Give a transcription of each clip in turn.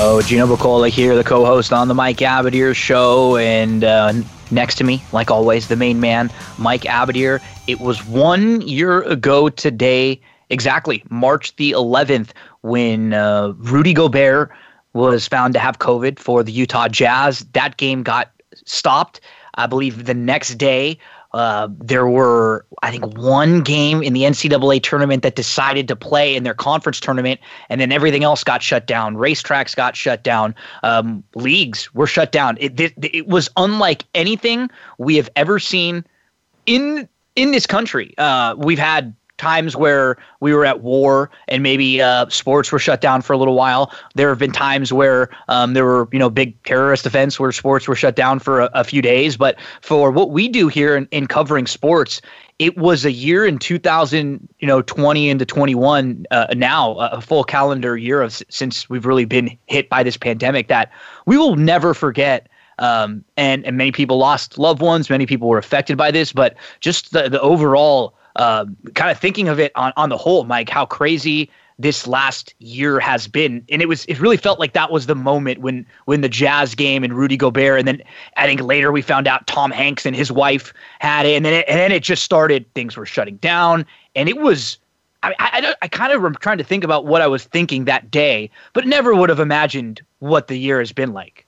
Oh, Gino Buccola here, the co-host on the Mike Abadir Show, and uh, next to me, like always, the main man, Mike Abadir. It was one year ago today, exactly March the 11th, when uh, Rudy Gobert was found to have COVID for the Utah Jazz. That game got stopped. I believe the next day, uh, there were, I think, one game in the NCAA tournament that decided to play in their conference tournament, and then everything else got shut down. Racetracks got shut down. Um, leagues were shut down. It, it, it, was unlike anything we have ever seen in in this country. Uh, we've had times where we were at war and maybe uh, sports were shut down for a little while. There have been times where um, there were you know big terrorist events where sports were shut down for a, a few days. But for what we do here in, in, covering sports, it was a year in 2000 you know 20 into 21 uh, now a full calendar year of since we've really been hit by this pandemic that we will never forget. Um, and and many people lost loved ones. Many people were affected by this, but just the the overall uh, kind of thinking of it on, on the whole, Mike, how crazy this last year has been. And it was it really felt like that was the moment when when the Jazz game and Rudy Gobert, and then I think later we found out Tom Hanks and his wife had it, and then it, and then it just started. Things were shutting down, and it was. I, I, I kind of am trying to think about what I was thinking that day, but never would have imagined what the year has been like.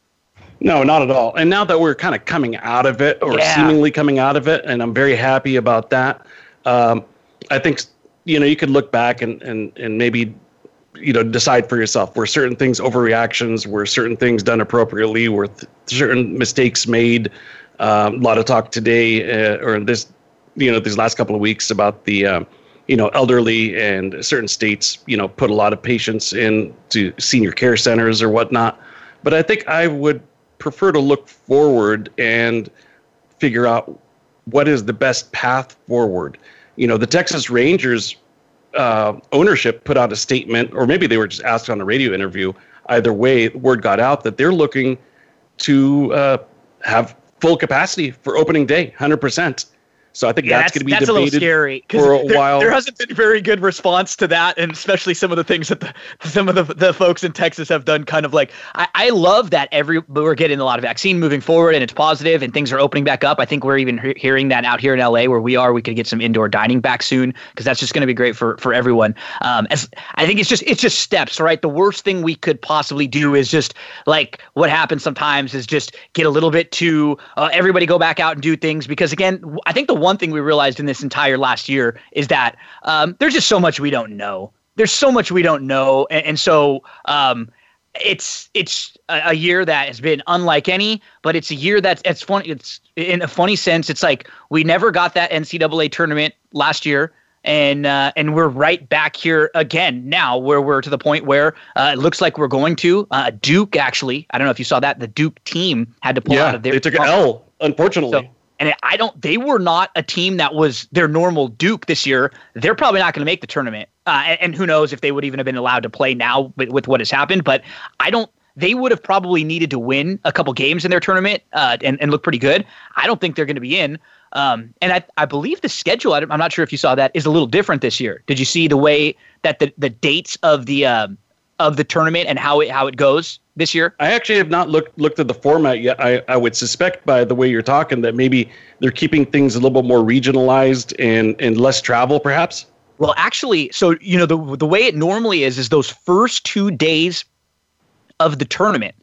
No, not at all. And now that we're kind of coming out of it, or yeah. seemingly coming out of it, and I'm very happy about that. Um, I think you know you could look back and and and maybe you know decide for yourself were certain things overreactions? Were certain things done appropriately? Were th- certain mistakes made? Um, a lot of talk today uh, or this you know these last couple of weeks about the um, you know elderly and certain states you know put a lot of patients into senior care centers or whatnot. But i think i would prefer to look forward and figure out what is the best path forward. You know, the Texas Rangers uh, ownership put out a statement, or maybe they were just asked on a radio interview. Either way, word got out that they're looking to uh, have full capacity for opening day, hundred percent. So I think yeah, that's, that's going to be that's debated scary for a there, while. There hasn't been very good response to that, and especially some of the things that the, some of the, the folks in Texas have done. Kind of like I, I love that every we're getting a lot of vaccine moving forward, and it's positive, and things are opening back up. I think we're even he- hearing that out here in LA where we are. We could get some indoor dining back soon because that's just going to be great for for everyone. Um, as I think it's just it's just steps, right? The worst thing we could possibly do is just like what happens sometimes is just get a little bit too uh, everybody go back out and do things because again, I think the one thing we realized in this entire last year is that um, there's just so much we don't know. There's so much we don't know, and, and so um, it's it's a, a, year that has been unlike any. But it's a year that's it's funny. It's in a funny sense. It's like we never got that NCAA tournament last year and uh, and we're right back here again now, where we're to the point where uh, it looks like we're going to uh, Duke. Actually, I don't know if you saw that the Duke team had to pull yeah, out of their. they took an L, unfortunately. So, and I don't. They were not a team that was their normal Duke this year. They're probably not going to make the tournament. Uh, and, and, who knows if they would even have been allowed to play now with, with what has happened. But I don't. They would have probably needed to win a couple games in their tournament uh, and and look pretty good. I don't think they're going to be in. Um, and I, I believe the schedule. I'm not sure if you saw that is a little different this year. Did you see the way that the the dates of the um, of the tournament and how it how it goes this year? I actually have not looked looked at the format yet. I, I would suspect by the way you're talking that maybe they're keeping things a little bit more regionalized and and less travel, perhaps. Well, actually, so you know the the way it normally is is those first two days of the tournament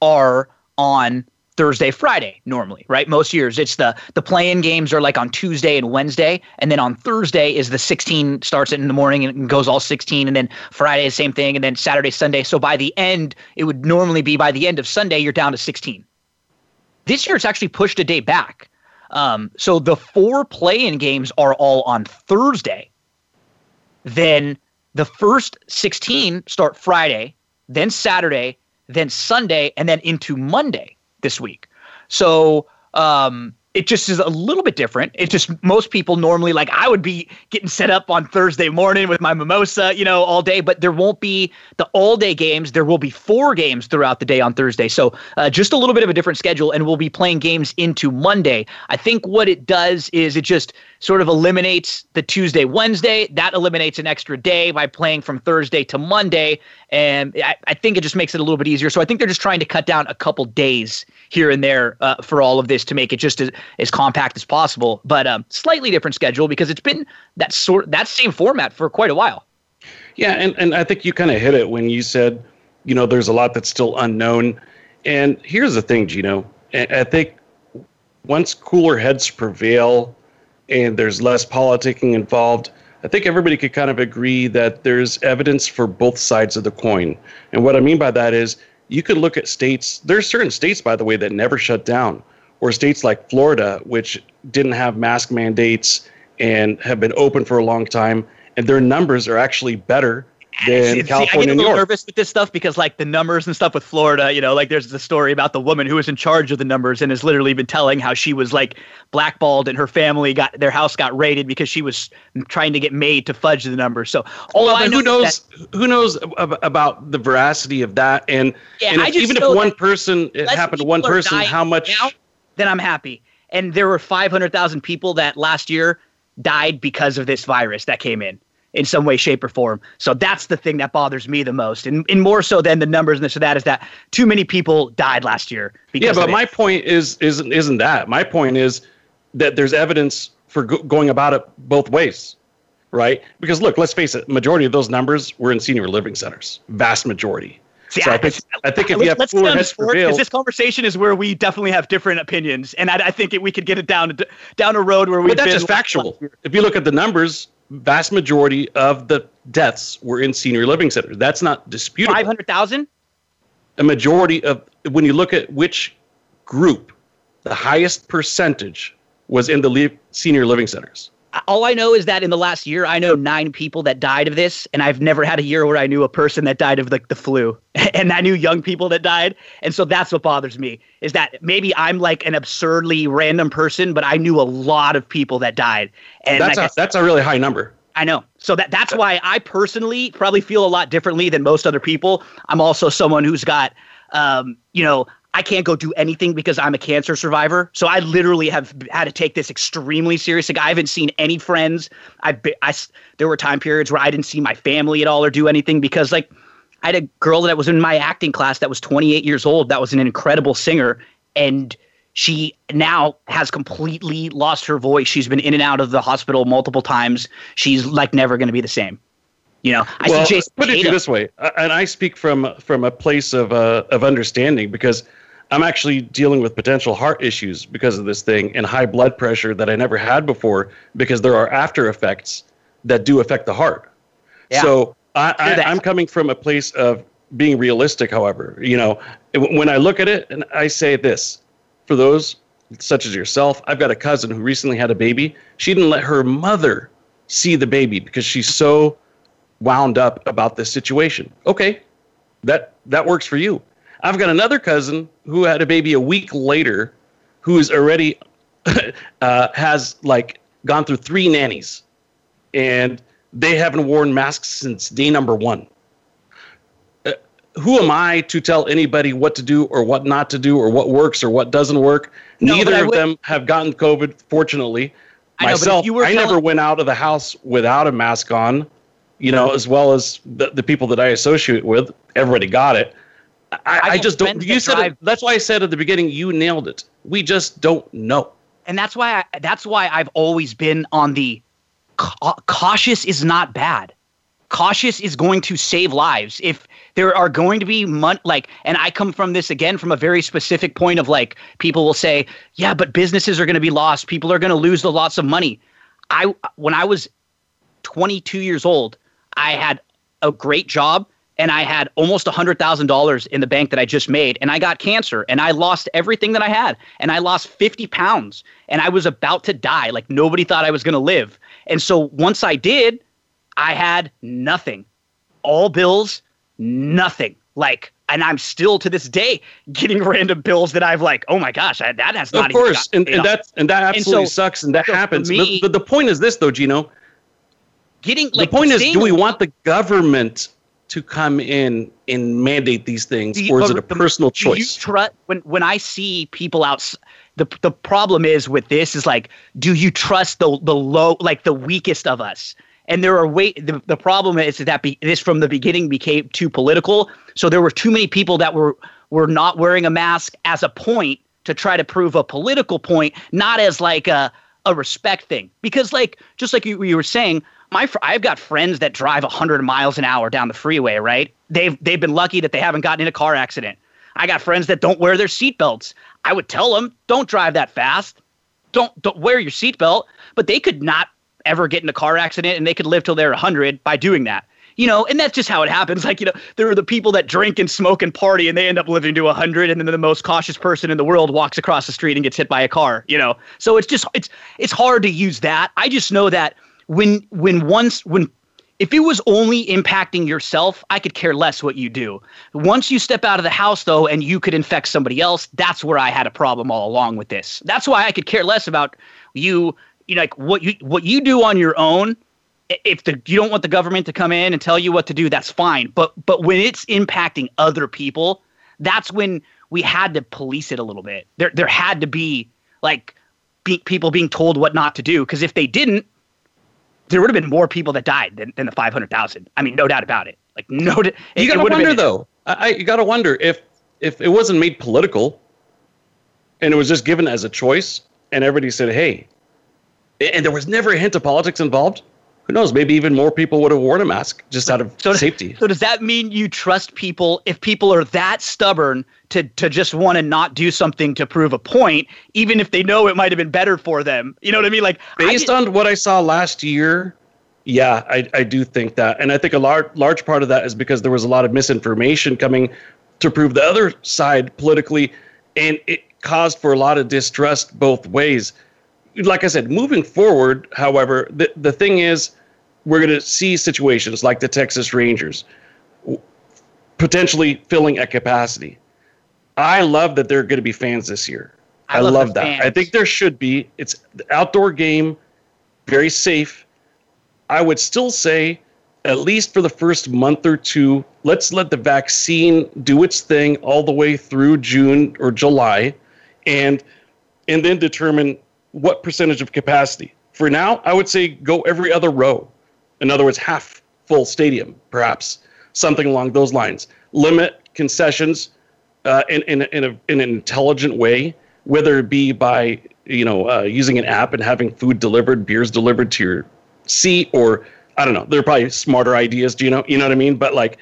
are on Thursday, Friday normally, right? Most years it's the the play-in games are like on Tuesday and Wednesday, and then on Thursday is the 16 starts in the morning and goes all 16, and then Friday is same thing, and then Saturday, Sunday. So by the end, it would normally be by the end of Sunday you're down to 16. This year it's actually pushed a day back. Um, so the four play-in games are all on Thursday. Then the first 16 start Friday, then Saturday, then Sunday, and then into Monday this week. So um, it just is a little bit different. It just most people normally like I would be getting set up on Thursday morning with my mimosa, you know, all day. But there won't be the all day games. There will be four games throughout the day on Thursday. So uh, just a little bit of a different schedule, and we'll be playing games into Monday. I think what it does is it just sort of eliminates the Tuesday Wednesday. That eliminates an extra day by playing from Thursday to Monday, and I, I think it just makes it a little bit easier. So I think they're just trying to cut down a couple days here and there uh, for all of this to make it just as, as compact as possible. But um, slightly different schedule because it's been that sort that same format for quite a while. Yeah, and, and I think you kind of hit it when you said, you know, there's a lot that's still unknown. And here's the thing, Gino. I think once cooler heads prevail and there's less politicking involved, I think everybody could kind of agree that there's evidence for both sides of the coin. And what I mean by that is you could look at states, there's certain states, by the way, that never shut down, or states like Florida, which didn't have mask mandates and have been open for a long time, and their numbers are actually better than California. See, I get a little nervous with this stuff because, like, the numbers and stuff with Florida, you know, like there's the story about the woman who was in charge of the numbers and has literally been telling how she was like blackballed and her family got their house got raided because she was trying to get made to fudge the numbers. So, all well, I know who knows that, who knows about the veracity of that, and, yeah, and if, even if one person it happened to one person, how much? Now, then I'm happy. And there were 500,000 people that last year died because of this virus that came in in some way, shape, or form. So that's the thing that bothers me the most, and, and more so than the numbers and this or that is that too many people died last year. yeah, but my point is isn't isn't that my point is that there's evidence for go- going about it both ways, right? Because look, let's face it, majority of those numbers were in senior living centers, vast majority. See, so I, I, think I think if you have cooler heads prevail, this conversation is where we definitely have different opinions, and I, I think it, we could get it down down a road where we. But that's just factual. If you look at the numbers, vast majority of the deaths were in senior living centers. That's not disputed. Five hundred thousand. A majority of when you look at which group, the highest percentage was in the li- senior living centers all I know is that in the last year, I know nine people that died of this, and I've never had a year where I knew a person that died of like the flu, and I knew young people that died, and so that's what bothers me is that maybe I'm like an absurdly random person, but I knew a lot of people that died, and that's like a, that's a really high number. I know. So that that's why I personally probably feel a lot differently than most other people. I'm also someone who's got, um, you know, I can't go do anything because I'm a cancer survivor. So I literally have had to take this extremely seriously. I haven't seen any friends. I, I there were time periods where I didn't see my family at all or do anything because like I had a girl that was in my acting class that was 28 years old. That was an incredible singer, and she now has completely lost her voice. She's been in and out of the hospital multiple times. She's like never going to be the same. You know, I well, see Jason put it this way, and I speak from from a place of uh, of understanding because I'm actually dealing with potential heart issues because of this thing and high blood pressure that I never had before because there are after effects that do affect the heart. Yeah. So I, I, am coming from a place of being realistic, however. You know, when I look at it and I say this, for those such as yourself, I've got a cousin who recently had a baby. She didn't let her mother see the baby because she's so wound up about this situation. Okay, that that works for you. I've got another cousin who had a baby a week later, who is already uh, has like gone through three nannies, and they haven't worn masks since day number one. Uh, who am I to tell anybody what to do or what not to do or what works or what doesn't work? No, Neither of would, them have gotten COVID, fortunately. I Myself, I telling- never went out of the house without a mask on, you know, as well as the, the people that I associate with. Everybody got it. I, I, just don't. You said it, that's why I said at the beginning you nailed it. We just don't know, and that's why I, that's why I've always been on the ca- uh, cautious is not bad. Cautious is going to save lives. If there are going to be mon- like, and I come from this again from a very specific point of like, people will say, yeah, but businesses are going to be lost. People are going to lose the lots of money. I when I was 22 years old, I had a great job and I had almost $100,000 in the bank that I just made, and I got cancer, and I lost everything that I had, and I lost 50 pounds, and I was about to die. Like nobody thought I was going to live. And so once I did, I had nothing, all bills, nothing. Like, and I'm still to this day getting random bills that I've like, oh my gosh, I, that has not. Of course, and, and that and that absolutely and so, sucks, and that so happens. Me, but, but, the point is this, though, Gino. Getting like the point is, do we want the government to come in and mandate these things, the, or is it a the, personal choice? When when I see people out, the the problem is with this is like, do you trust the the low, like the weakest of us? And there are way the, the problem is that be, this from the beginning became too political. So there were too many people that were were not wearing a mask as a point to try to prove a political point, not as like a a respect thing. Because like just like you, you were saying, my fr- I've got friends that drive 100 miles an hour down the freeway, right? They've they've been lucky that they haven't gotten in a car accident. I got friends that don't wear their seatbelts. I would tell them, don't drive that fast. Don't don't wear your seatbelt, but they could not ever get in a car accident and they could live till they're 100 by doing that. You know, and that's just how it happens. Like, you know, there are the people that drink and smoke and party and they end up living to 100 and then the most cautious person in the world walks across the street and gets hit by a car, you know. So it's just it's it's hard to use that. I just know that when when once when if it was only impacting yourself, I could care less what you do. Once you step out of the house, though, and you could infect somebody else, that's where I had a problem all along with this. That's why I could care less about you you know, like what you what you do on your own if the you don't want the government to come in and tell you what to do that's fine but but when it's impacting other people that's when we had to police it a little bit there there had to be like be, people being told what not to do because if they didn't there would have been more people that died than, than the 500,000 i mean no doubt about it. Like no it, you got to wonder been, though. I, you got to wonder if if it wasn't made political and it was just given as a choice and everybody said hey and there was never a hint of politics involved, who knows? Maybe even more people would have worn a mask just out of so, safety. So does that mean you trust people if people are that stubborn to to just want to not do something to prove a point, even if they know it might have been better for them? You know what I mean? Like based on what I saw last year, yeah, I, I do think that, and I think a large large part of that is because there was a lot of misinformation coming to prove the other side politically, and it caused for a lot of distrust both ways like I said, moving forward, however, the, the thing is, we're going to see situations like the Texas Rangers potentially filling at capacity. I love that there are going to be fans this year. I, I love, love that. Fans. I think there should be. It's the outdoor game, very safe. I would still say, at least for the first month or two, let's let the vaccine do its thing all the way through June or July, and and then determine what percentage of capacity. For now, I would say go every other row. In other words, half full stadium, perhaps something along those lines. Limit concessions uh, in, in, in, a, in an intelligent way, whether it be by you know uh, using an app and having food delivered, beers delivered to your seat, or I don't know. There are probably smarter ideas. Do you know? You know what I mean? But like,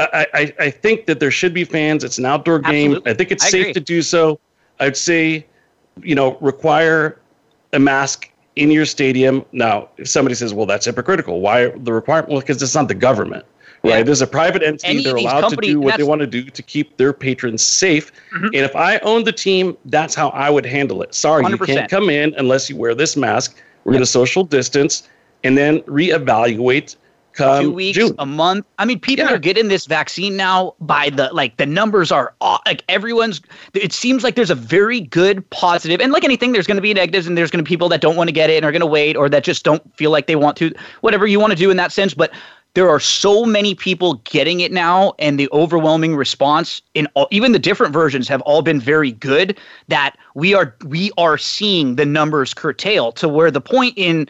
I, I, I think that there should be fans. It's an outdoor game. Absolutely. I think it's I safe agree. to do so. I'd say, you know, require a mask in your stadium. Now, if somebody says, well, that's hypocritical, why the requirement? Well, because it's not the government, right? Yeah. There's a private entity. Any They're allowed company, to do what they want to do to keep their patrons safe. Mm-hmm. And if I owned the team, that's how I would handle it. Sorry, 100%. you can't come in unless you wear this mask. We're yep. going to social distance and then reevaluate two weeks, June. a month. I mean, people yeah. are getting this vaccine now by the like the numbers are like everyone's. It seems like there's a very good positive, and like anything, there's going to be negatives, and there's going to be people that don't want to get it and are going to wait, or that just don't feel like they want to. Whatever you want to do in that sense, but there are so many people getting it now and the overwhelming response in all, even the different versions have all been very good that we are we are seeing the numbers curtail to where the point in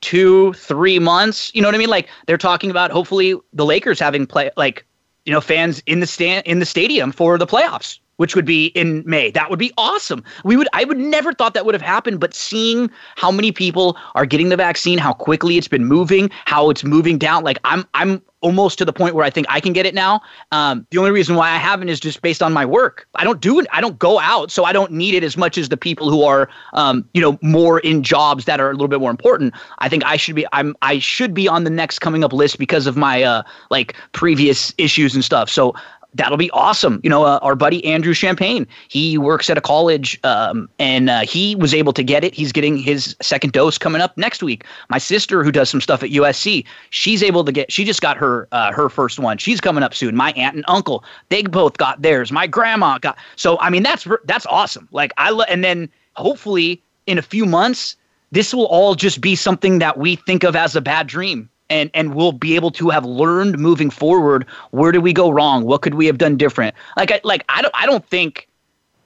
two, three months. You know what I mean? Like they're talking about hopefully the Lakers having play like you know fans in the stand in the stadium for the playoffs which would be in May. That would be awesome. We would I would never thought that would have happened, but seeing how many people are getting the vaccine, how quickly it's been moving, how it's moving down, like I'm I'm almost to the point where I think I can get it now. Um, the only reason why I haven't is just based on my work. I don't do it. I don't go out, so I don't need it as much as the people who are, um, you know, more in jobs that are a little bit more important. I think I should be. I'm. I should be on the next coming up list because of my uh, like previous issues and stuff. So that'll be awesome. You know, uh, our buddy Andrew Champagne, he works at a college um, and uh, he was able to get it. He's getting his second dose coming up next week. My sister, who does some stuff at USC, she's able to get, she just got her uh, her first one. She's coming up soon. My aunt and uncle, they both got theirs. My grandma got, so I mean, that's, that's awesome. Like, I, lo- and then hopefully in a few months, this will all just be something that we think of as a bad dream and and we'll be able to have learned moving forward where did we go wrong? What could we have done different? Like I, like I don't I don't think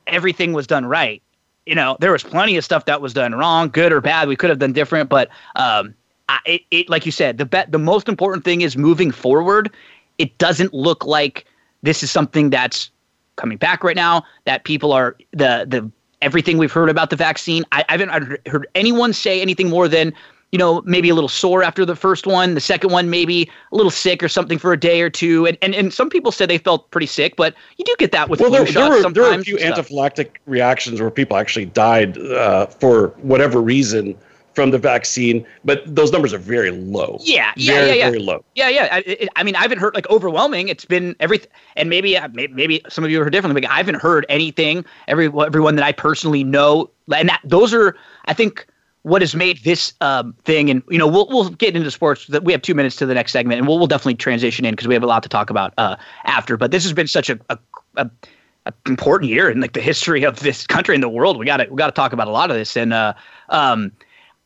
everything was done right. You know there was plenty of stuff that was done wrong good or bad we could have done different but um I, it, it like you said the bet the most important thing is moving forward. It doesn't look like this is something that's coming back right now that people are the the everything we've heard about the vaccine I, I haven't heard anyone say anything more than you know, maybe a little sore after the first one. The second one, maybe a little sick or something for a day or two. And and, and some people said they felt pretty sick, but you do get that with well, flu there, shots there were, There were a few anaphylactic reactions where people actually died uh, for whatever reason from the vaccine, but those numbers are very low. Yeah, yeah, very, yeah, yeah. Very low. Yeah, yeah. I, I, mean, I haven't heard like overwhelming. It's been every, and maybe, uh, maybe, maybe some of you heard differently. But I haven't heard anything. Every everyone that I personally know, and that those are, I think, what has made this um, thing, and you know, we'll we'll get into sports. That we have two minutes to the next segment, and we'll we'll definitely transition in because we have a lot to talk about uh, after. But this has been such a, a, a, a, important year in like the history of this country and the world. We got to we got to talk about a lot of this, and uh, um,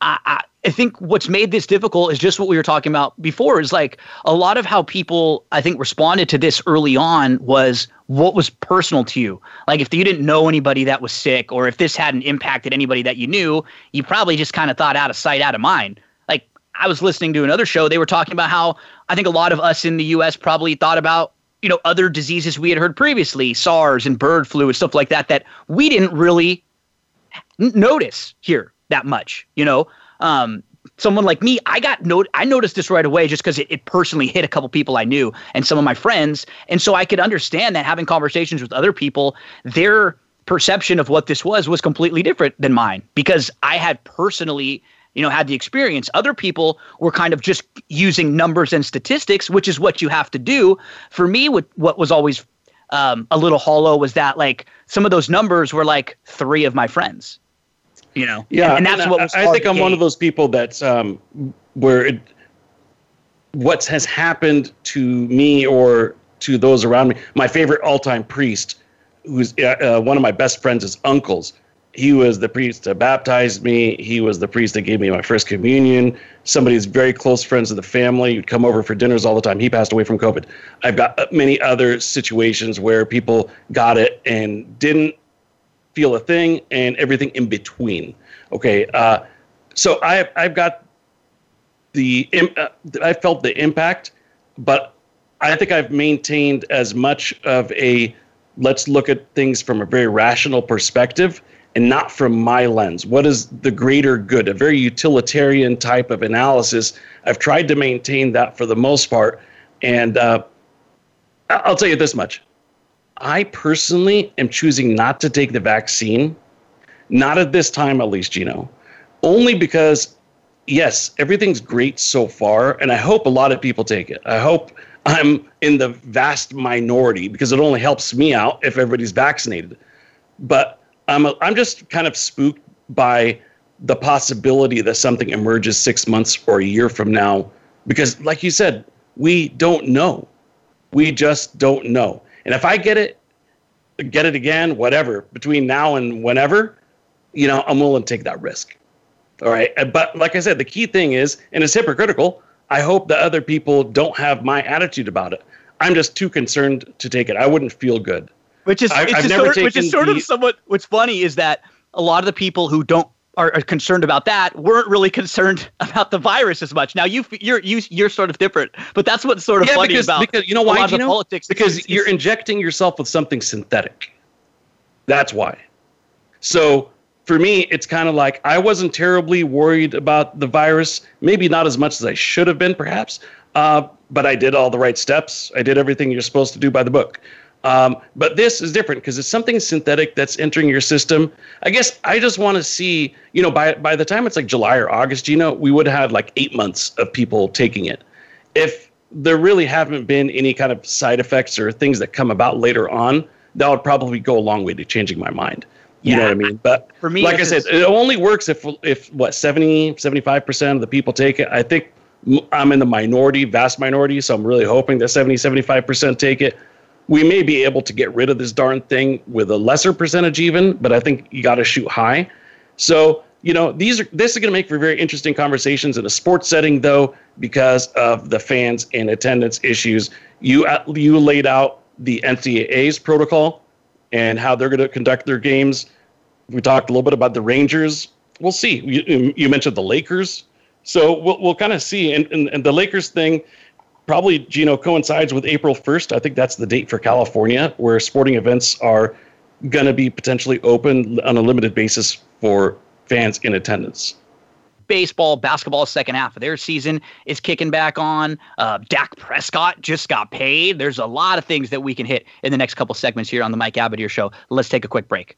I, I I think what's made this difficult is just what we were talking about before is like a lot of how people I think responded to this early on was what was personal to you. Like if you didn't know anybody that was sick or if this hadn't impacted anybody that you knew, you probably just kind of thought out of sight, out of mind. Like I was listening to another show, they were talking about how I think a lot of us in the US probably thought about you know other diseases we had heard previously, SARS and bird flu and stuff like that that we didn't really notice here that much, you know um, someone like me, I got note I noticed this right away just because it, it, personally hit a couple people I knew and some of my friends. And so I could understand that having conversations with other people, their perception of what this was was completely different than mine because I had personally, you know, had the experience. Other people were kind of just using numbers and statistics, which is what you have to do. For me, what what was always um, a little hollow was that like some of those numbers were like three of my friends you know. Yeah, and, and that's what I, I think I'm one of those people that's um, where it, what has happened to me or to those around me. My favorite all-time priest, who's uh, uh, one of my best friends, is uncles. He was the priest that baptized me. He was the priest that gave me my first communion. Somebody who's very close friends of the family. Would come over for dinners all the time. He passed away from COVID. I've got uh, many other situations where people got it and didn't feel a thing, and everything in between. Okay, uh, so I I've got the uh, I felt the impact, but I think I've maintained as much of a let's look at things from a very rational perspective and not from my lens. What is the greater good? A very utilitarian type of analysis. I've tried to maintain that for the most part, and uh, I'll tell you this much: I personally am choosing not to take the vaccine, not at this time, at least, Gino, only because, yes, everything's great so far. And I hope a lot of people take it. I hope I'm in the vast minority because it only helps me out if everybody's vaccinated. But I'm, a, I'm just kind of spooked by the possibility that something emerges six months or a year from now. Because, like you said, we don't know. We just don't know. And if I get it, get it again, whatever, between now and whenever, you know, I'm willing to take that risk. All right. But like I said, the key thing is, and it's hypocritical, I hope that other people don't have my attitude about it. I'm just too concerned to take it. I wouldn't feel good. Which is, I, have never sort, which is sort the, of somewhat. What's funny is that a lot of the people who don't are, are, concerned about that weren't really concerned about the virus as much. Now you you're you, you're sort of different, but that's what's sort of yeah, funny because, about because you know why you know? politics because it's, you're injecting yourself with something synthetic. That's why. So for me, it's kind of like I wasn't terribly worried about the virus. Maybe not as much as I should have been, perhaps. Uh, but I did all the right steps. I did everything you're supposed to do by the book. Um, but this is different because it's something synthetic that's entering your system. I guess I just want to see, you know, by by the time it's like July or August, you know, we would have had like eight months of people taking it. If there really haven't been any kind of side effects or things that come about later on that would probably go a long way to changing my mind. You yeah. know what I mean? But for me, like I said, it only works if if what 70, 75 percent of the people take it. I think I'm in the minority, vast minority, so I'm really hoping that 70, 75 percent take it. We may be able to get rid of this darn thing with a lesser percentage, even, but I think you got to shoot high. So you know, these are this is going to make for very interesting conversations in a sports setting, though, because of the fans and attendance issues. You uh, you laid out the NCAA's protocol and how they're going to conduct their games. We talked a little bit about the Rangers. We'll see. You, you mentioned the Lakers, so we'll we'll kind of see. And, and and the Lakers thing probably you know coincides with April first. I think that's the date for California where sporting events are going to be potentially open on a limited basis for fans in attendance baseball, basketball, second half of their season is kicking back on. Uh, Dak Prescott just got paid. There's a lot of things that we can hit in the next couple segments here on the Mike Abadir Show. Let's take a quick break.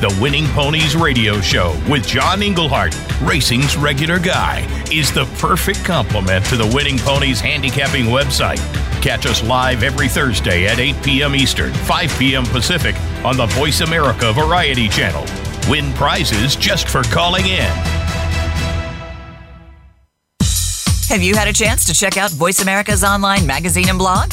The Winning Ponies radio show with John Englehart, racing's regular guy, is the perfect complement to the Winning Ponies handicapping website. Catch us live every Thursday at 8 p.m. Eastern, 5 p.m. Pacific on the Voice America Variety Channel. Win prizes just for calling in. Have you had a chance to check out Voice America's online magazine and blog?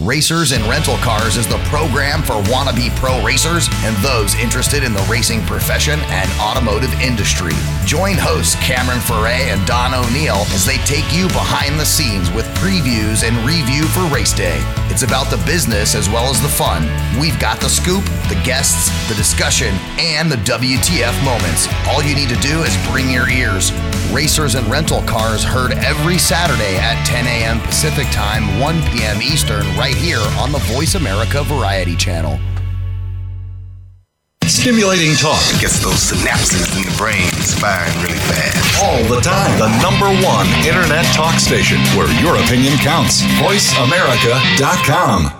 Racers and Rental Cars is the program for wannabe pro racers and those interested in the racing profession and automotive industry. Join hosts Cameron Foray and Don O'Neill as they take you behind the scenes with previews and review for race day. It's about the business as well as the fun. We've got the scoop, the guests, the discussion, and the WTF moments. All you need to do is bring your ears. Racers and Rental Cars heard every Saturday at 10 a.m. Pacific Time, 1 p.m. Eastern, right here on the Voice America Variety Channel. Stimulating talk gets those synapses in the brain firing really fast. All the time. The number one internet talk station where your opinion counts. VoiceAmerica.com.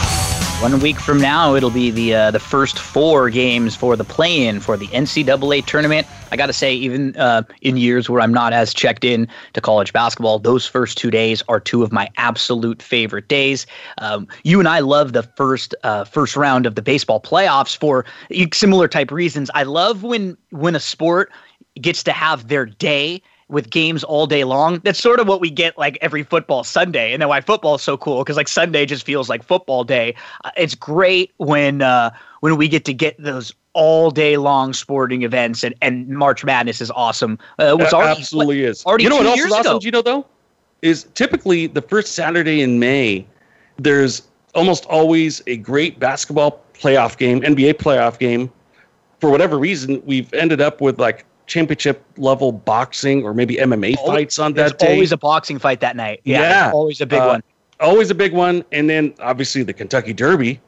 One week from now, it'll be the uh, the first four games for the play-in for the NCAA tournament. I got to say, even uh, in years where I'm not as checked in to college basketball, those first two days are two of my absolute favorite days. Um, you and I love the first uh, first round of the baseball playoffs for similar type reasons. I love when when a sport gets to have their day with games all day long. That's sort of what we get like every football Sunday. And then why football is so cool because like Sunday just feels like football day. Uh, it's great when uh, when we get to get those all day long sporting events and, and March Madness is awesome. Uh, it was already, absolutely is. Already you know what else is awesome? You know though is typically the first Saturday in May. There's almost always a great basketball playoff game, NBA playoff game. For whatever reason, we've ended up with like championship level boxing or maybe MMA always, fights on that day. Always a boxing fight that night. Yeah, yeah. always a big uh, one. Always a big one, and then obviously the Kentucky Derby,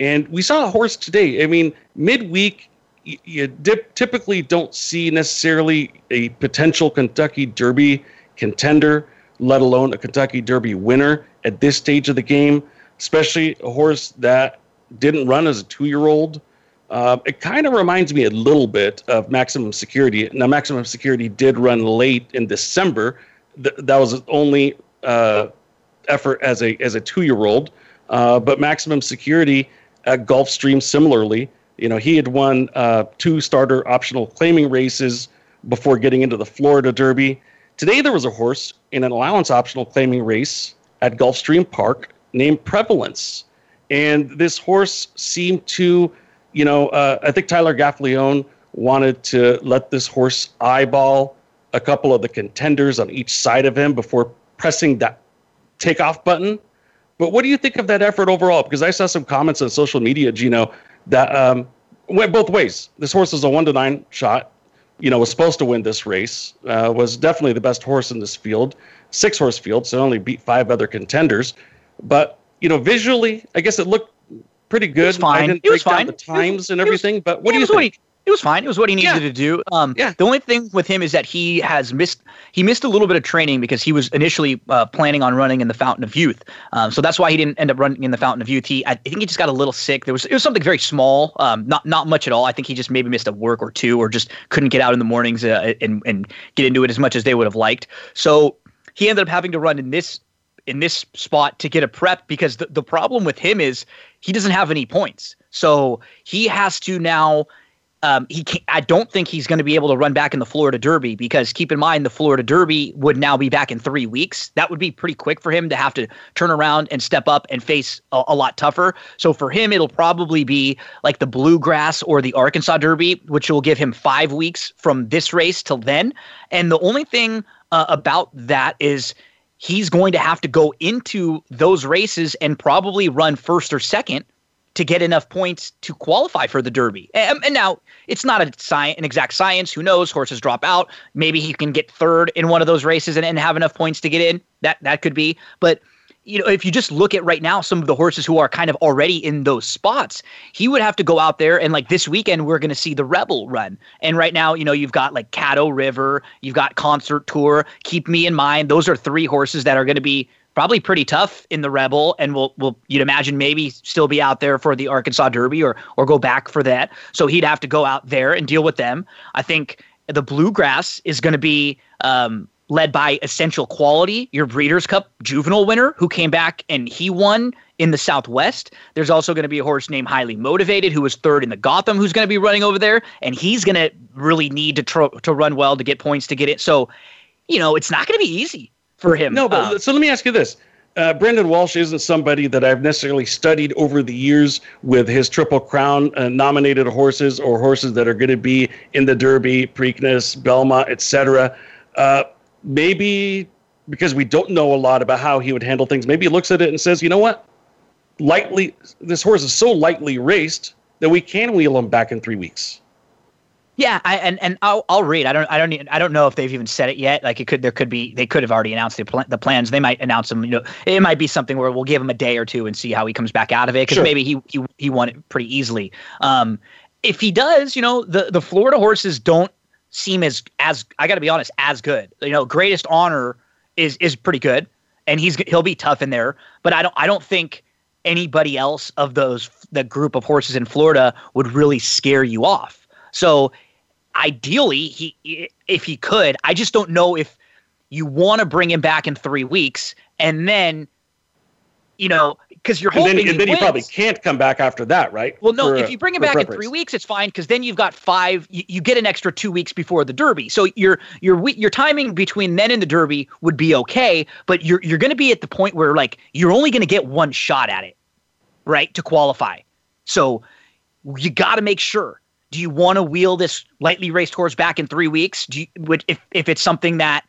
and we saw a horse today. I mean, midweek, you, you dip, typically don't see necessarily a potential Kentucky Derby contender, let alone a Kentucky Derby winner at this stage of the game, especially a horse that didn't run as a two-year-old uh, it kind of reminds me a little bit of Maximum Security. Now, Maximum Security did run late in December th- that was only uh, effort as a as a two year old. Uh, but maximum security at Gulfstream similarly, you know, he had won uh, two starter optional claiming races before getting into the Florida Derby. Today there was a horse in an allowance optional claiming race at Gulfstream Park named Prevalence, and this horse seemed to, you know, uh, I think Tyler Gaffalione wanted to let this horse eyeball a couple of the contenders on each side of him before pressing that takeoff button. But what do you think of that effort overall? Because I saw some comments on social media, Gino, that um, went both ways. This horse is a one to nine shot. You know, was supposed to win this race. Uh, was definitely the best horse in this field, six horse field. So only beat five other contenders. But you know, visually, I guess it looked pretty good. It was fine. I didn't it was fine. the times and everything. Was, but what yeah, do you think? it was fine. It was what he needed Yeah. to do. Um, Yeah. The only thing with him is that he has missed. He missed a little bit of training because he was initially uh, planning on running in the Fountain of Youth. Um, so that's why he didn't end up running in the Fountain of Youth. He, I think, he just got a little sick. There was it was something very small, um, not not much at all. I think he just maybe missed a work or two, or just couldn't get out in the mornings uh, and and get into it as much as they would have liked. So he ended up having to run in this in this spot to get a prep because the, the problem with him is he doesn't have any points. So he has to now um, he can't, I don't think he's going to be able to run back in the Florida Derby because keep in mind the Florida Derby would now be back in three weeks. That would be pretty quick for him to have to turn around and step up and face a, a lot tougher. So for him, it'll probably be like the Bluegrass or the Arkansas Derby, which will give him five weeks from this race till then. And the only thing uh, about that is he's going to have to go into those races and probably run first or second to get enough points to qualify for the Derby. And, and now it's not a an exact science. Who knows? Horses drop out. Maybe he can get third in one of those races and, and have enough points to get in. That that could be. But you know, if you just look at right now, some of the horses who are kind of already in those spots, he would have to go out there and like this weekend we're going to see the Rebel run. And right now, you know, you've got like Caddo River, you've got Concert Tour. Keep me in mind; those are three horses that are going to be probably pretty tough in the Rebel, and will will you'd imagine maybe still be out there for the Arkansas Derby or or go back for that. So he'd have to go out there and deal with them. I think the Bluegrass is going to be um, led by Essential Quality, your Breeders' Cup juvenile winner, who came back and he won in the Southwest. There's also going to be a horse named Highly Motivated, who was third in the Gotham, who's going to be running over there, and he's going to really need to tro- to run well to get points to get it. So, you know, it's not going to be easy for him. No, but Uh, so let me ask you this. Uh, Brendan Walsh isn't somebody that I've necessarily studied over the years with his Triple Crown uh, nominated horses or horses that are going to be in the Derby, Preakness, Belmont, etc. Uh, maybe because we don't know a lot about how he would handle things, maybe he looks at it and says, you know what? Lightly, this horse is so lightly raced that we can wheel him back in three weeks. Yeah, I, and and I'll I'll read. I don't I don't e- I don't know if they've even said it yet. Like it could there could be they could have already announced the pl- the plans. They might announce them. You know, it might be something where we'll give him a day or two and see how he comes back out of it because Sure. maybe he he he won it pretty easily. Um, if he does, you know, the the Florida horses don't seem as as I got to be honest as good. You know, Greatest Honor is is pretty good, and he's he'll be tough in there. But I don't I don't think anybody else of those the group of horses in Florida would really scare you off. So ideally, he if he could, I just don't know if you want to bring him back in three weeks and then, you know, because you're And hoping then, and then he wins. probably can't come back after that, right? Well, no, For, if you bring him back in three weeks, it's fine because then you've got five. You, you get an extra two weeks before the Derby, so your your your timing between then and the Derby would be okay. But you're you're going to be at the point where like you're only going to get one shot at it, right, to qualify. So you got to make sure. Do you want to wheel this lightly raced horse back in three weeks? Do you, would if if it's something that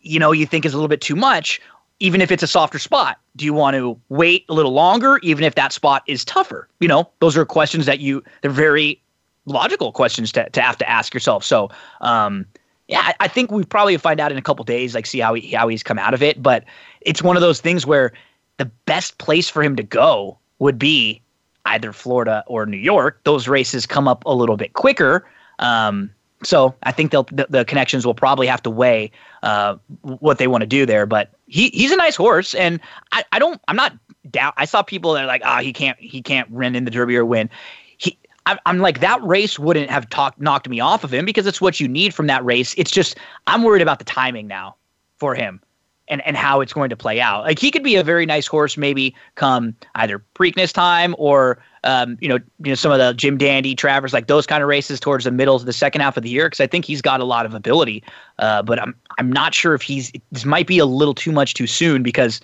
you know you think is a little bit too much, even if it's a softer spot? Do you want to wait a little longer, even if that spot is tougher? You know, those are questions that you they're very logical questions to, to have to ask yourself. So, um, yeah, I, I think we probably find out in a couple days, like see how he how he's come out of it. But it's one of those things where the best place for him to go would be either Florida or New York. Those races come up a little bit quicker. Um, so I think they'll the, the connections will probably have to weigh uh, what they want to do there. But he he's a nice horse, and I, I don't I'm not doubt. I saw people that are like, ah, he can't he can't run in the Derby or win. He I'm, I'm like that race wouldn't have talked knocked me off of him because it's what you need from that race. It's just I'm worried about the timing now for him. and and how it's going to play out. Like he could be a very nice horse, maybe come either Preakness time or um, you know, you know some of the Jim Dandy, Travers, like those kind of races towards the middle of the second half of the year because I think he's got a lot of ability. Uh, but I'm I'm not sure if he's this might be a little too much too soon because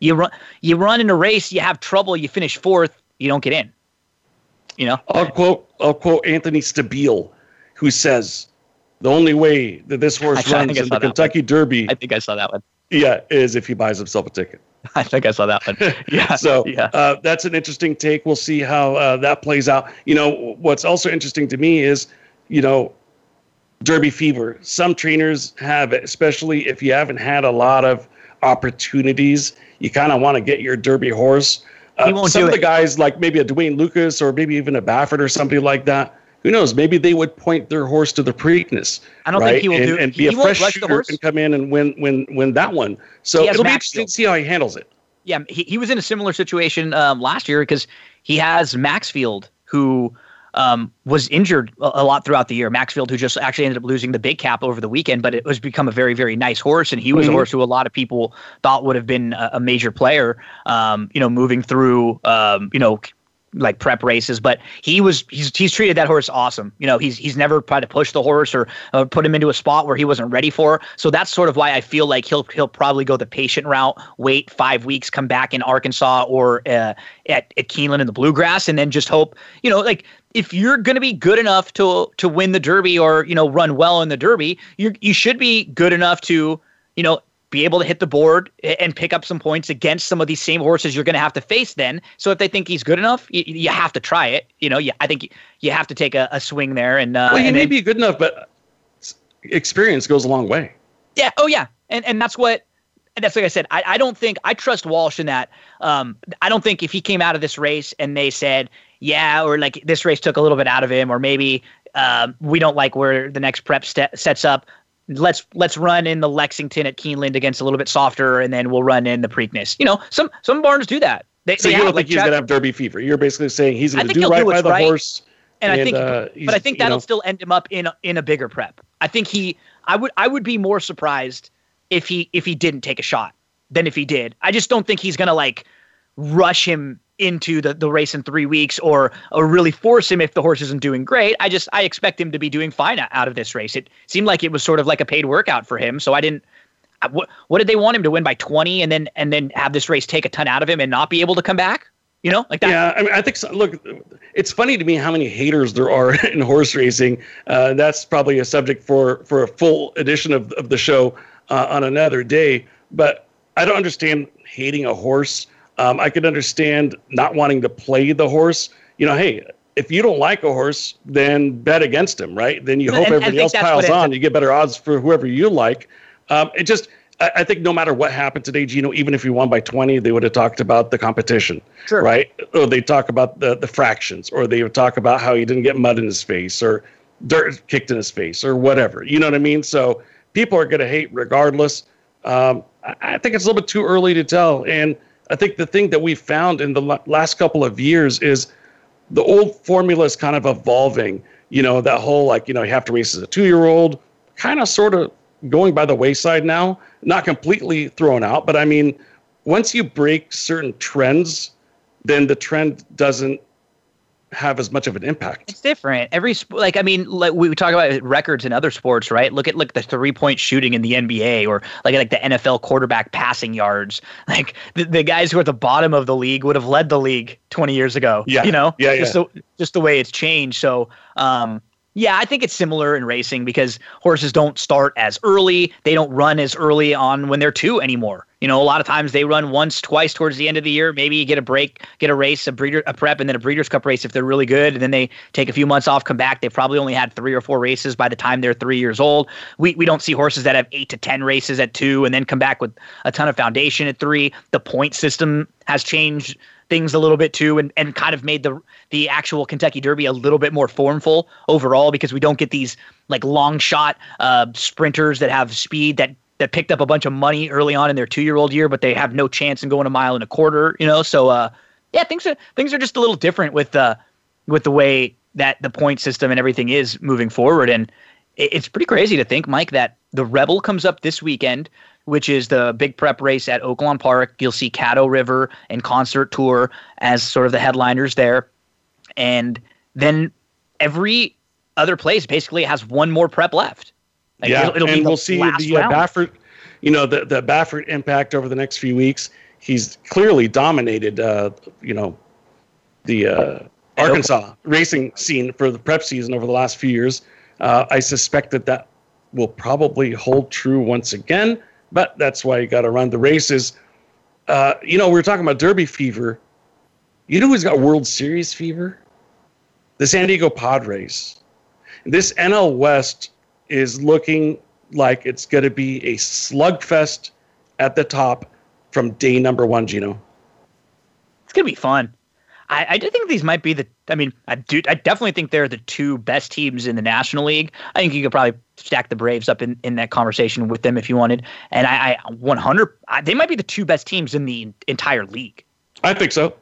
you run you run in a race, you have trouble, you finish fourth, you don't get in. You know, I'll quote I'll quote Anthony Stabile, who says the only way that this horse Actually, runs in the Kentucky. Derby, I think I saw that one. yeah, is if he buys himself a ticket. I think I saw that one. Yeah. so yeah. uh, that's an interesting take. We'll see how uh, that plays out. You know, what's also interesting to me is, you know, Derby fever. Some trainers have it, especially if you haven't had a lot of opportunities. You kind of want to get your Derby horse. Uh, He won't some of the guys, like maybe a D. Wayne Lucas or maybe even a Baffert or somebody like that. Who knows? Maybe they would point their horse to the Preakness. I don't right? think he will and, do- and he be a fresh shooter horse. and come in and win win win that one. So it'll be interesting to see how he handles it. Yeah, he, he was in a similar situation um, last year because he has Maxfield, who um, was injured a, a lot throughout the year. Maxfield, who just actually ended up losing the big cap over the weekend, but it was become a very, very nice horse, and he was a horse who a lot of people thought would have been a, a major player. Um, you know, moving through, um, you know. Like prep races, but he was he's he's treated that horse awesome. You know, he's he's never tried to push the horse or uh, put him into a spot where he wasn't ready for. So that's sort of why I feel like he'll he'll probably go the patient route, wait five weeks, come back in Arkansas or uh, at at Keeneland in the Bluegrass, and then just hope. You know, like if you're going to be good enough to to win the Derby or you know run well in the Derby, you you should be good enough to you know be able to hit the board and pick up some points against some of these same horses you're going to have to face then. So if they think he's good enough, you, you have to try it. You know, you, I think you, you have to take a, a swing there and uh, Well, he and may then- be good enough, but experience goes a long way. yeah. Oh, yeah. And and that's what. And that's like I said. I, I don't think I trust Walsh in that. Um, I don't think if he came out of this race and they said, yeah, or like this race took a little bit out of him, or maybe um, we don't like where the next prep ste- sets up. Let's let's run in the Lexington at Keeneland against a little bit softer, and then we'll run in the Preakness. You know, some some barns do that. They, So they you don't like think he's Chad- going to have Derby fever? You're basically saying he's going to do right do by the right. horse. and I think, uh, but I think that'll know- still end him up in a, in a bigger prep. I think he, I would, I would be more surprised if he if he didn't take a shot than if he did. I just don't think he's gonna like rush him into the, the race in three weeks or or really force him if the horse isn't doing great. I just I expect him to be doing fine out- of this race. It seemed like it was sort of like a paid workout for him. So I didn't. What, what did they want him to win by 20 and then and then have this race take a ton out of him and not be able to come back? You know, like that. Yeah, I mean, I think so. Look, it's funny to me how many haters there are in horse racing. Uh, that's probably a subject for for a full edition of of the show uh, on another day. But I don't understand hating a horse. Um, I could understand not wanting to play the horse. You know, hey, if you don't like a horse, then bet against him, right? Then you hope and everybody think else piles on. You get better odds for whoever you like. Um, it just, I, I think no matter what happened today, Gino, even if he won by 20, they would have talked about the competition, Sure. right? Or they talk about the, the fractions, or they would talk about how he didn't get mud in his face or dirt kicked in his face or whatever. You know what I mean? So people are going to hate regardless. Um, I, I think it's a little bit too early to tell. And I think the thing that we found in the last couple of years is the old formula is kind of evolving. You know, that whole like, you know, you have to race as a two year old, kind of sort of going by the wayside now. Not completely thrown out, but I mean, once you break certain trends, then the trend doesn't have as much of an impact. It's different. Every like I mean, like we talk about records in other sports, right? Look at like the three point shooting in the NBA, or like like the NFL quarterback passing yards. Like the, the guys who are at the bottom of the league would have led the league twenty years ago. Yeah. you know, Yeah, just yeah. the just the way it's changed. So, um, yeah, I think it's similar in racing because horses don't start as early. They don't run as early on when they're two anymore. You know, a lot of times they run once, twice towards the end of the year. Maybe you get a break, get a race, a breeder, a prep, and then a Breeders' Cup race if they're really good. And then they take a few months off, come back. They've probably only had three or four races by the time they're three years old. We we don't see horses that have eight to ten races at two and then come back with a ton of foundation at three. The point system has changed things a little bit too and, and kind of made the the actual Kentucky Derby a little bit more formful overall because we don't get these like long shot uh, sprinters that have speed that that picked up a bunch of money early on in their two year old year, but they have no chance in going a mile and a quarter, you know. So uh, yeah, things are things are just a little different with uh with the way that the point system and everything is moving forward. And it, it's pretty crazy to think, Mike, that the Rebel comes up this weekend. Which is the big prep race at Oaklawn Park. You'll see Caddo River and Concert Tour as sort of the headliners there. And then every other place basically has one more prep left. Like yeah, it'll, it'll and we'll see the uh, Baffert, you know, the, the Baffert impact over the next few weeks. He's clearly dominated, uh, you know, the uh, Arkansas racing scene for the prep season over the last few years. Uh, I suspect that that will probably hold true once again, but that's why you got to run the races. Uh, you know, we were talking about Derby fever. You know who's got World Series fever? The San Diego Padres. This NL West is looking like it's going to be a slugfest at the top from day number one, Gino. It's going to be fun. I, I do think these might be the. I mean, I do. I definitely think they're the two best teams in the National League. I think you could probably stack the Braves up in, in that conversation with them if you wanted. And I, I 100. I, they might be the two best teams in the entire league. I think so.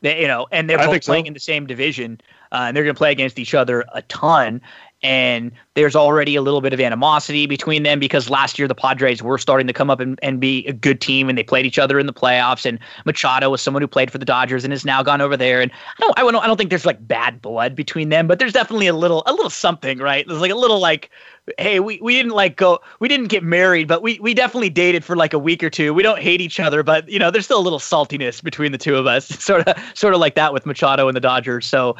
They, you know, and they're both playing so. in the same division, uh, and they're going to play against each other a ton and there's already a little bit of animosity between them because last year the Padres were starting to come up and, and be a good team and they played each other in the playoffs and Machado was someone who played for the Dodgers and has now gone over there and I don't I don't, I don't think there's like bad blood between them but there's definitely a little a little something right? There's like a little like hey we, we didn't like go we didn't get married but we we definitely dated for like a week or two. We don't hate each other but you know there's still a little saltiness between the two of us sort of sort of like that with Machado and the Dodgers so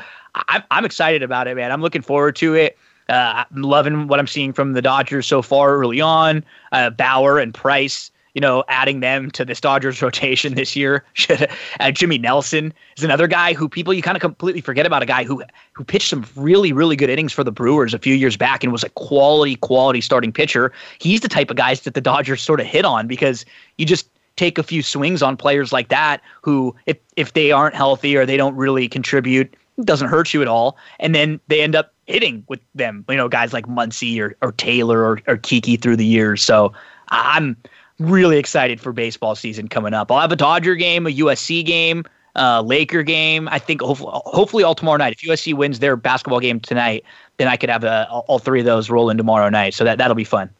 I'm, I'm excited about it man. I'm looking forward to it uh, I'm loving what I'm seeing from the Dodgers so far early on. Uh, Bauer and Price, you know, adding them to this Dodgers rotation this year. uh, Jimmy Nelson is another guy who people you kind of completely forget about. A guy who who pitched some really really good innings for the Brewers a few years back and was a quality quality starting pitcher. He's the type of guys that the Dodgers sort of hit on because you just take a few swings on players like that who if if they aren't healthy or they don't really contribute doesn't hurt you at all and then they end up hitting with them, you know, guys like Muncy or, or Taylor or, or Kiki through the years. So I'm really excited for baseball season coming up. I'll have a Dodger game, a USC game, uh, Laker game. I think hopefully, hopefully all tomorrow night. If USC wins their basketball game tonight, then I could have uh, all three of those rolling tomorrow night. So that that'll be fun.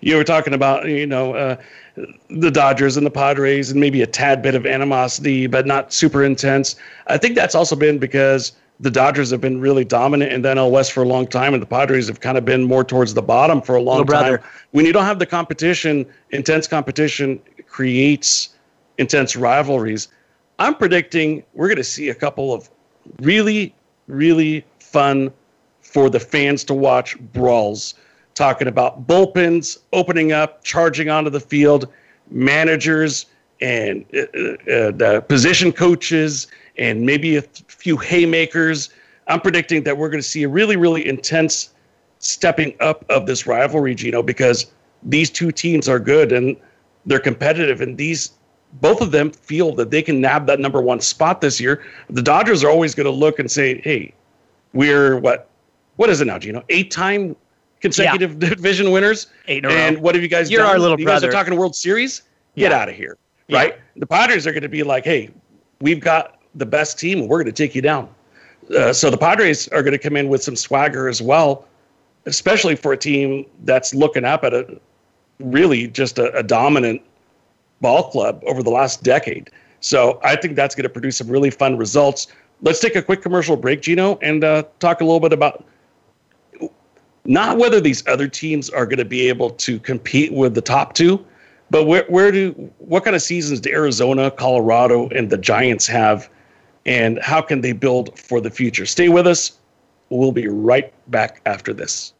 You were talking about you know uh, the Dodgers and the Padres and maybe a tad bit of animosity, but not super intense. I think that's also been because the Dodgers have been really dominant in the NL West for a long time, and the Padres have kind of been more towards the bottom for a long time. When you don't have the competition, intense competition creates intense rivalries. I'm predicting we're going to see a couple of really, really fun for the fans to watch brawls. Talking about bullpens opening up, charging onto the field, managers and uh, uh, the position coaches and maybe a few haymakers. I'm predicting that we're going to see a really, really intense stepping up of this rivalry, Gino, because these two teams are good and they're competitive, and these both of them feel that they can nab that number one spot this year. The Dodgers are always going to look and say, "Hey, we're what? What is it now, Gino? Eight-time consecutive yeah. division winners. Eight and what have you guys You're done? our little you brother. guys are talking World Series. Get yeah. out of here, right? The Padres are going to be like, "Hey, we've got the best team, and we're going to take you down. Uh, so the Padres are going to come in with some swagger as well, especially for a team that's looking up at a really just a, a dominant ball club over the last decade. So I think that's going to produce some really fun results. Let's take a quick commercial break, Gino, and uh, talk a little bit about not whether these other teams are going to be able to compete with the top two, but where where do what kind of seasons do Arizona, Colorado, and the Giants have and how can they build for the future. Stay with us. We'll be right back after this.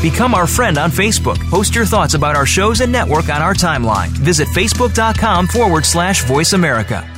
Become our friend on Facebook. Post your thoughts about our shows and network on our timeline. Visit facebook.com forward slash voice America.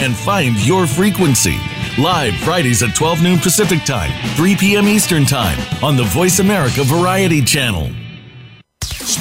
and find your frequency. Live Fridays at 12 noon Pacific Time, 3 p.m. Eastern Time on the Voice America Variety Channel.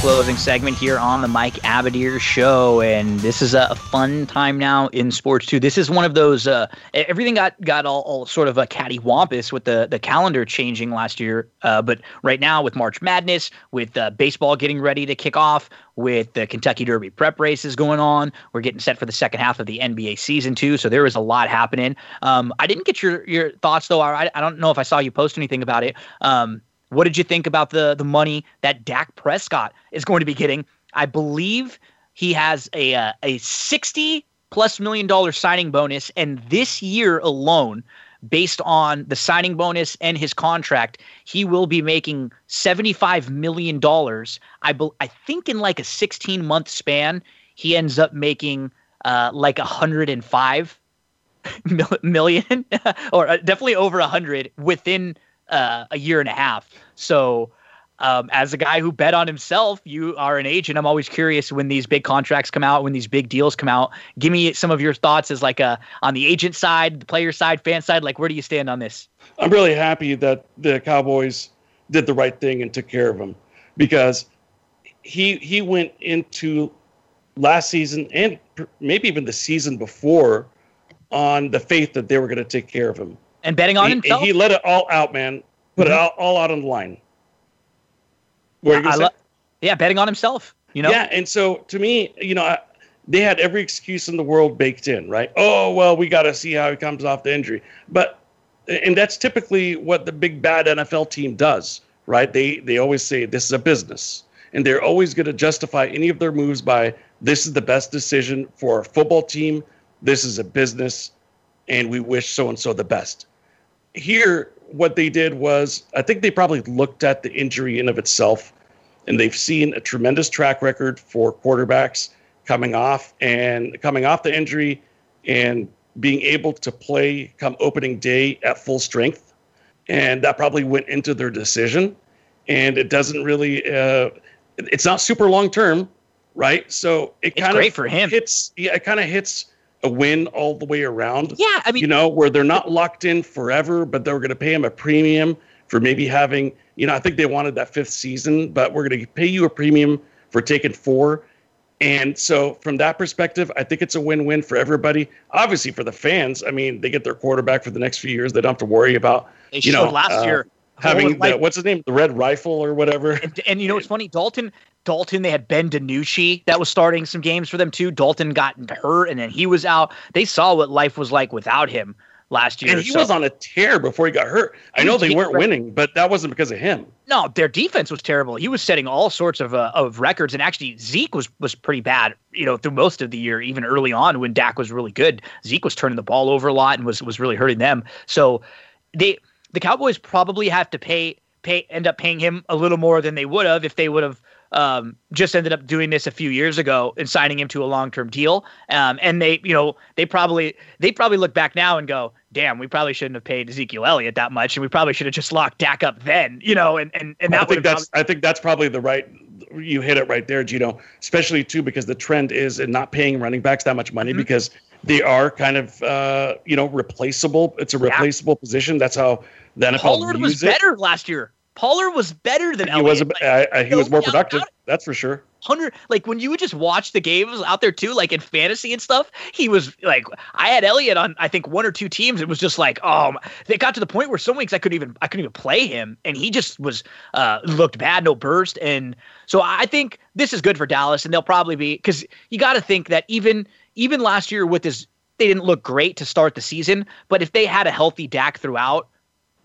closing segment here on the Mike Abadir show. And this is a fun time now in sports too. This is one of those uh, everything got got all, all sort of a cattywampus with the the calendar changing last year. Uh, but right now with March Madness, with uh, baseball getting ready to kick off, with the Kentucky Derby prep races going on, we're getting set for the second half of the NBA season too. So there is a lot happening. Um, I didn't get your your thoughts though. I, I don't know if I saw you post anything about it. Um, what did you think about the the money that Dak Prescott is going to be getting? I believe he has a uh, a 60 plus million dollar signing bonus and this year alone based on the signing bonus and his contract, he will be making $75 million. I, be- I think in like a 16 month span, he ends up making uh, like 105 million or uh, definitely over 100 within uh, a year and a half. So, um, as a guy who bet on himself, you are an agent. I'm always curious when these big contracts come out, when these big deals come out. Give me some of your thoughts as like a on the agent side, the player side, fan side. Like, where do you stand on this? I'm really happy that the Cowboys did the right thing and took care of him because he he went into last season and maybe even the season before on the faith that they were going to take care of him and betting on he, himself. He let it all out, man. Put mm-hmm. it all, all, out on the line. What yeah, lo- yeah, betting on himself. You know. Yeah, and so to me, you know, I, they had every excuse in the world baked in, right? Oh well, we got to see how he comes off the injury, but and that's typically what the big bad NFL team does, right? They they always say this is a business, and they're always going to justify any of their moves by this is the best decision for our football team. This is a business, and we wish so and so the best here, what they did was, I think they probably looked at the injury in of itself, and they've seen a tremendous track record for quarterbacks coming off and coming off the injury and being able to play come opening day at full strength, and that probably went into their decision. And it doesn't really, uh, it's not super long term, right? So it kind of great for him. Hits, yeah, it kind of hits a win all the way around. Yeah, I mean, you know, where they're not locked in forever, but they're going to pay him a premium for maybe having, you know, I think they wanted that fifth season, but we're going to pay you a premium for taking four. And so, from that perspective, I think it's a win win for everybody. Obviously, for the fans, I mean, they get their quarterback for the next few years. They don't have to worry about, they you know, last uh, year having the, what's his name, the red rifle or whatever. And, and you know, it's funny, Dalton Dalton, they had Ben DiNucci that was starting some games for them too. Dalton got hurt and then he was out. They saw what life was like without him last year. And he so. was on a tear before he got hurt. I know they weren't winning, but that wasn't because of him. No, their defense was terrible. He was setting all sorts of uh, of records, and actually Zeke was was pretty bad. You know, through most of the year, even early on when Dak was really good, Zeke was turning the ball over a lot and was was really hurting them. So they the Cowboys probably have to pay pay end up paying him a little more than they would have if they would have um, just ended up doing this a few years ago and signing him to a long term deal. Um, and they, you know, they probably they probably look back now and go, "Damn, we probably shouldn't have paid Ezekiel Elliott that much, and we probably should have just locked Dak up then." You know, and and and that I think that's probably- I think that's probably the right. You hit it right there, Gino. Especially too because the trend is in not paying running backs that much money Mhm. because they are kind of uh, you know replaceable. It's a replaceable position. That's how the NFL Pollard was it. better last year. Pollard was better than He was a, Elliott. uh, uh, he was more productive. That's for sure. hundred like when you would just watch the games out there too, like in fantasy and stuff. He was like, I had Elliott on, I think one or two teams. It was just like, oh, they got to the point where some weeks I couldn't even, I couldn't even play him, and he just was uh looked bad, no burst, and so I think this is good for Dallas, and they'll probably be because you got to think that even even last year with this, they didn't look great to start the season, but if they had a healthy Dak throughout.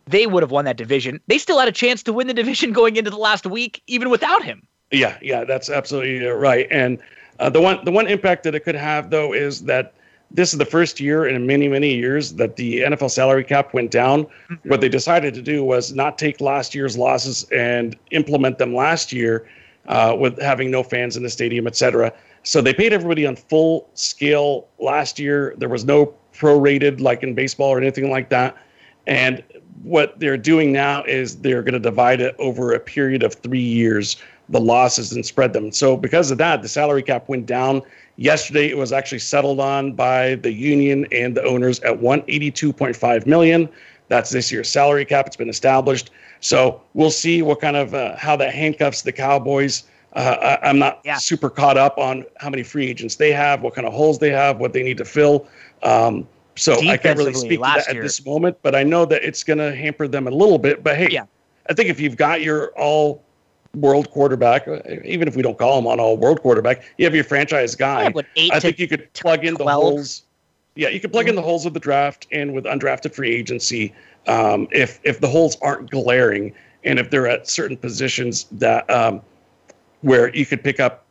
They would have won that division. They still had a chance to win the division going into the last week, even without him. Yeah, yeah, that's absolutely right. And uh, the one the one impact that it could have though is that this is the first year in many many years that the NFL salary cap went down. What they decided to do was not take last year's losses and implement them last year uh, with having no fans in the stadium, et cetera. So they paid everybody on full scale last year. There was no prorated like in baseball or anything like that. And what they're doing now is they're going to divide it over a period of three years, the losses, and spread them. So because of that, the salary cap went down. Yesterday, it was actually settled on by the union and the owners at 182.5 million. That's this year's salary cap. It's been established. So we'll see what kind of uh, how that handcuffs the Cowboys. Uh, I, I'm not super caught up on how many free agents they have, what kind of holes they have, what they need to fill. Um, so I can't really speak to that at year- this moment, but I know that it's going to hamper them a little bit. But hey, I think if you've got your all world quarterback, even if we don't call him on all world quarterback, you have your franchise guy. eight I think you could plug in the holes. Yeah, you could plug in the holes of the draft and with undrafted free agency. Um, if if the holes aren't glaring and if they're at certain positions that um, where you could pick up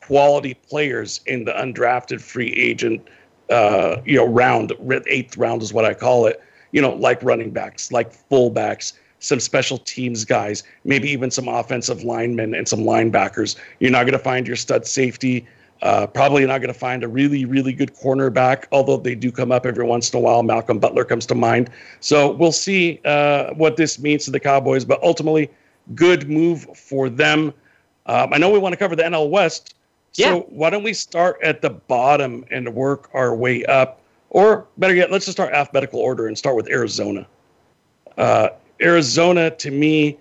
quality players in the undrafted free agent, uh, you know, round, eighth round is what I call it. You know, like running backs, like fullbacks, some special teams guys, maybe even some offensive linemen and some linebackers. You're not going to find your stud safety. Uh, probably not going to find a really, really good cornerback, although they do come up every once in a while. Malcolm Butler comes to mind. So we'll see uh, what this means to the Cowboys, but ultimately, good move for them. Um, I know we want to cover the NL West. So why don't we start at the bottom and work our way up? Or better yet, let's just start alphabetical order and start with Arizona. Uh, Arizona, to me,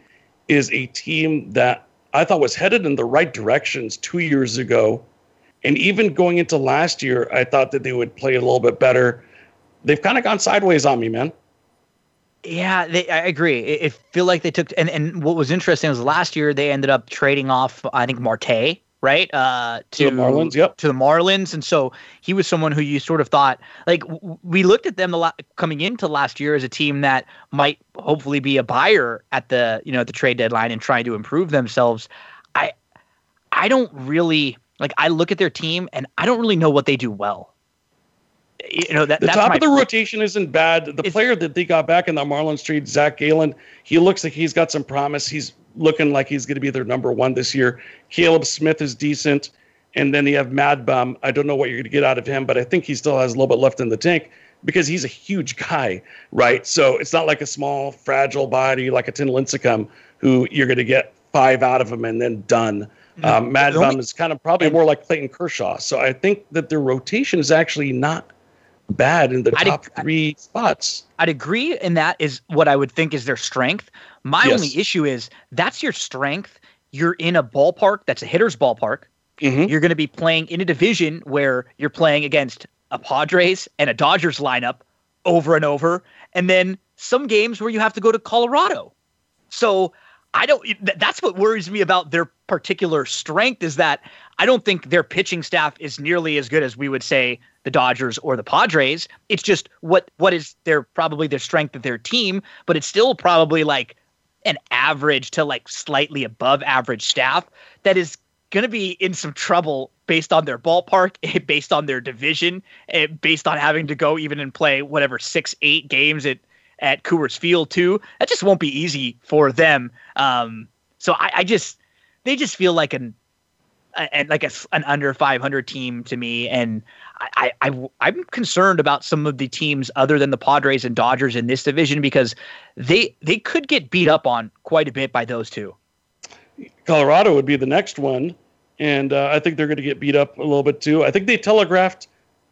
is a team that I thought was headed in the right directions two years ago. And even going into last year, I thought that they would play a little bit better. They've kind of gone sideways on me, man. Yeah, they, I agree. It, it feel like they took and and what was interesting was last year they ended up trading off I think Marte right uh To the Marlins, yep. to the Marlins and so he was someone who you sort of thought like w- we looked at them the la- coming into last year as a team that might hopefully be a buyer at the you know at the trade deadline and trying to improve themselves. I I don't really like I look at their team and I don't really know what they do well. You know that The top of the rotation isn't bad. The player that they got back in the Marlins trade, Zac Gallen, he looks like he's got some promise. He's looking like he's going to be their number one this year. Caleb Smith is decent. And then you have Mad Bum. I don't know what you're going to get out of him, but I think he still has a little bit left in the tank because he's a huge guy, right? So it's not like a small, fragile body like a Tim Lincecum who you're going to get five out of him and then done. Um, Mad Bum is kind of probably more like Clayton Kershaw. So I think that their rotation is actually not bad in the I'd top three spots. I'd agree, and that is what I would think is their strength. My Yes. only issue is that's your strength. You're in a ballpark that's a hitter's ballpark. Mm-hmm. You're going to be playing in a division where you're playing against a Padres and a Dodgers lineup over and over, and then some games where you have to go to Colorado. So I don't. That's what worries me about their particular strength is that I don't think their pitching staff is nearly as good as we would say the Dodgers or the Padres. It's just what what is their probably their strength of their team, but it's still probably like an average to like slightly above average staff that is going to be in some trouble based on their ballpark, based on their division, based on having to go even and play whatever six, eight games at at Coors Field too. That just won't be easy for them. Um, so I, I just they just feel like an and like a, an under 500 team to me. And I, I, I'm concerned about some of the teams other than the Padres and Dodgers in this division because they they could get beat up on quite a bit by those two. Colorado would be the next one, and uh, I think they're going to get beat up a little bit too. I think they telegraphed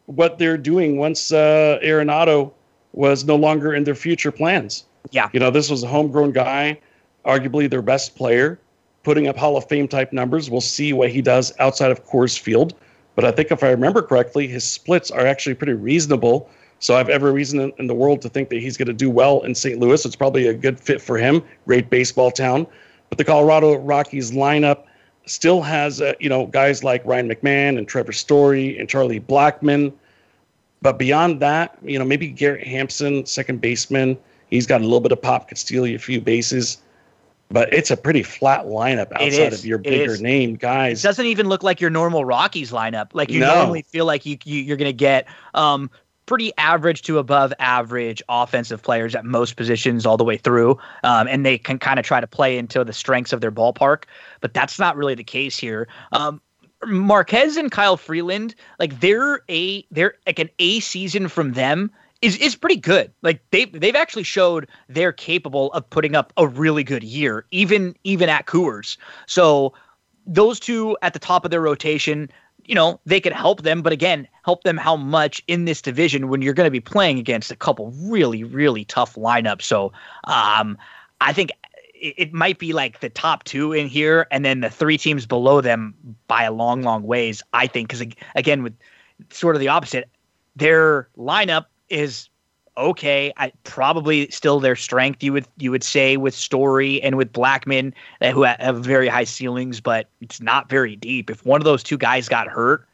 what they're doing once uh, Arenado was no longer in their future plans. Yeah, you know, this was a homegrown guy, arguably their best player, putting up Hall of Fame type numbers. We'll see what he does outside of Coors Field. But I think if I remember correctly, his splits are actually pretty reasonable. So I have every reason in the world to think that he's going to do well in St. Louis. It's probably a good fit for him. Great baseball town. But the Colorado Rockies lineup still has, uh, you know, guys like Ryan McMahon and Trevor Story and Charlie Blackmon. But beyond that, you know, maybe Garrett Hampson, second baseman. He's got a little bit of pop, could steal you a few bases but it's a pretty flat lineup outside of your bigger name guys. It doesn't even look like your normal Rockies lineup. Like you no. normally feel like you, you are going to get um, pretty average to above average offensive players at most positions all the way through, um, and they can kind of try to play into the strengths of their ballpark. But that's not really the case here. Um, Marquez and Kyle Freeland, like they're a they're like an A season from them is is pretty good. Like they they've actually showed they're capable of putting up a really good year, even even at Coors. So those two at the top of their rotation, you know, they could help them, but again, help them how much in this division when you're going to be playing against a couple really really tough lineups. So um, I think it might be like the top two in here, and then the three teams below them by a long, long ways. I think because again, with sort of the opposite, their lineup is okay. I probably still their strength. You would you would say with Story and with Blackmon, uh, who have very high ceilings, but it's not very deep. If one of those two guys got hurt,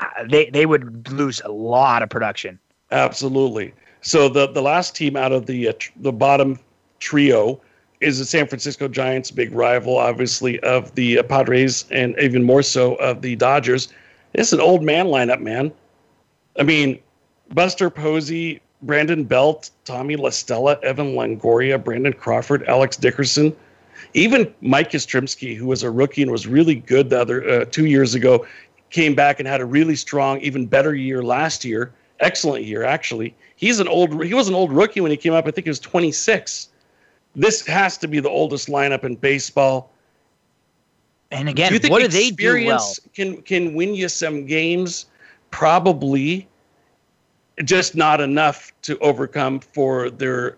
uh, they they would lose a lot of production. Absolutely. So the the last team out of the uh, tr- the bottom trio is the San Francisco Giants, big rival, obviously, of the uh, Padres and even more so of the Dodgers. It's an old man lineup, man. I mean, Buster Posey, Brandon Belt, Tommy La Stella, Evan Longoria, Brandon Crawford, Alex Dickerson, even Mike Yastrzemski, who was a rookie and was really good the other uh, two years ago, came back and had a really strong, even better year last year. Excellent year, actually. He's an old. He was an old rookie when he came up. I think he was 26. This has to be the oldest lineup in baseball. And again, do you think what do they do well? Can can win you some games? Probably just not enough to overcome for their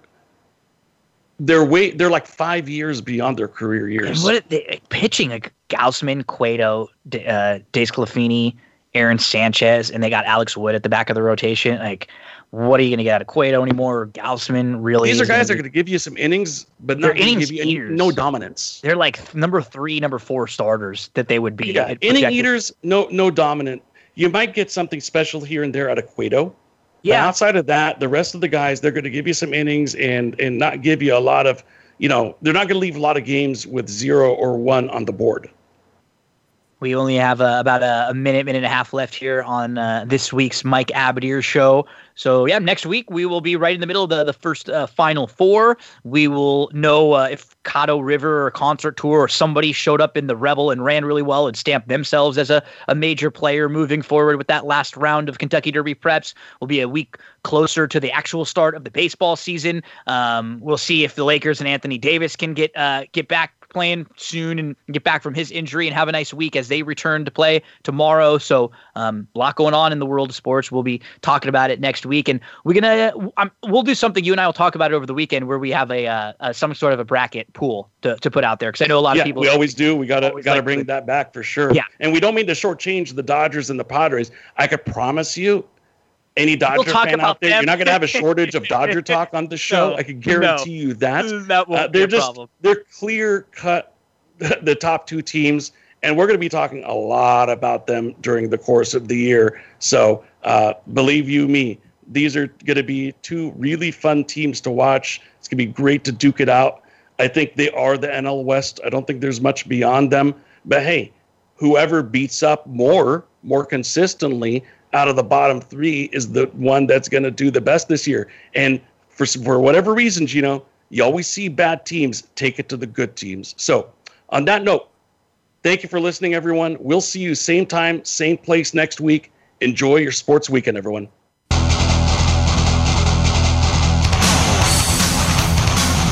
their weight. They're like five years beyond their career years. And what they, pitching like Gausman, Cueto, uh, DeSclafani, Aaron Sanchez, and they got Alex Wood at the back of the rotation. Like, what are you going to get out of Cueto anymore? Gausman really? These are guys that are going to give you some innings, but not innings give you any, no dominance. They're like number three, number four starters that they would be. Yeah, inning eaters, no no dominant. You might get something special here and there out of Cueto, yeah. But outside of that, the rest of the guys, they're going to give you some innings and and not give you a lot of, you know, they're not going to leave a lot of games with zero or one on the board. We only have uh, about a, a, minute, minute and a half left here on uh, this week's Mike Abadir show. So yeah, next week we will be right in the middle of the, the first uh, final four. We will know uh, if Caddo River or Concert Tour or somebody showed up in the Rebel and ran really well and stamped themselves as a, a major player moving forward with that last round of Kentucky Derby preps. We'll be a week closer to the actual start of the baseball season. Um, we'll see if the Lakers and Anthony Davis can get uh, get back playing soon and get back from his injury and have a nice week as they return to play tomorrow. So um, a lot going on in the world of sports. We'll be talking about it next week, and we're gonna um, we'll do something. You and I will talk about it over the weekend where we have a, uh, a some sort of a bracket pool to, to put out there because I know a lot yeah, of people. We always do. We gotta gotta like bring to, that back for sure. Yeah, and we don't mean to shortchange the Dodgers and the Padres. I could promise you any Dodger fan out there, them. you're not going to have a shortage of Dodger talk on the show. No, I can guarantee no. you that. That won't uh, they're just problem. they're clear cut the top two teams, and we're going to be talking a lot about them during the course of the year. So uh, believe you me, these are going to be two really fun teams to watch. It's going to be great to duke it out. I think they are the NL West. I don't think there's much beyond them. But hey, whoever beats up more, more consistently out of the bottom three is the one that's going to do the best this year. And for for whatever reasons, you know, you always see bad teams take it to the good teams. So on that note, Thank you for listening, everyone. We'll see you same time, same place next week. Enjoy your sports weekend, everyone.